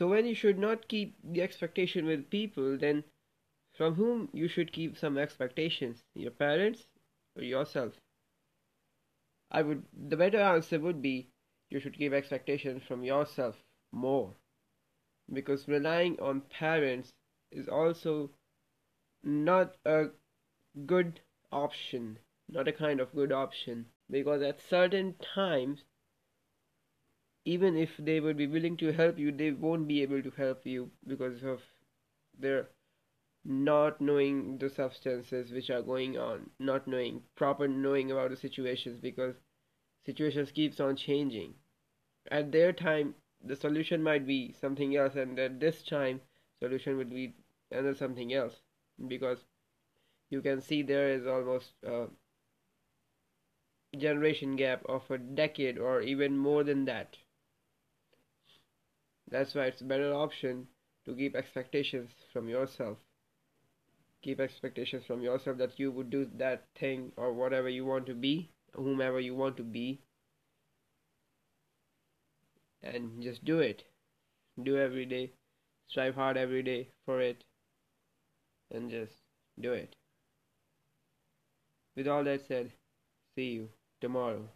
So when you should not keep the expectation with people, then from whom you should keep some expectations? Your parents or yourself? I would the better answer would be you should keep expectations from yourself more. Because relying on parents is also not a good option, not a kind of good option. Because at certain times even if they would be willing to help you, they won't be able to help you because of their not knowing the substances which are going on, not knowing proper knowing about the situations because situations keeps on changing. At their time, the solution might be something else, and at this time, solution would be another something else because you can see there is almost a generation gap of a decade or even more than that. That's why it's a better option to keep expectations from yourself. Keep expectations from yourself that you would do that thing or whatever you want to be, whomever you want to be. And just do it. Do every day. Strive hard every day for it. And just do it. With all that said, see you tomorrow.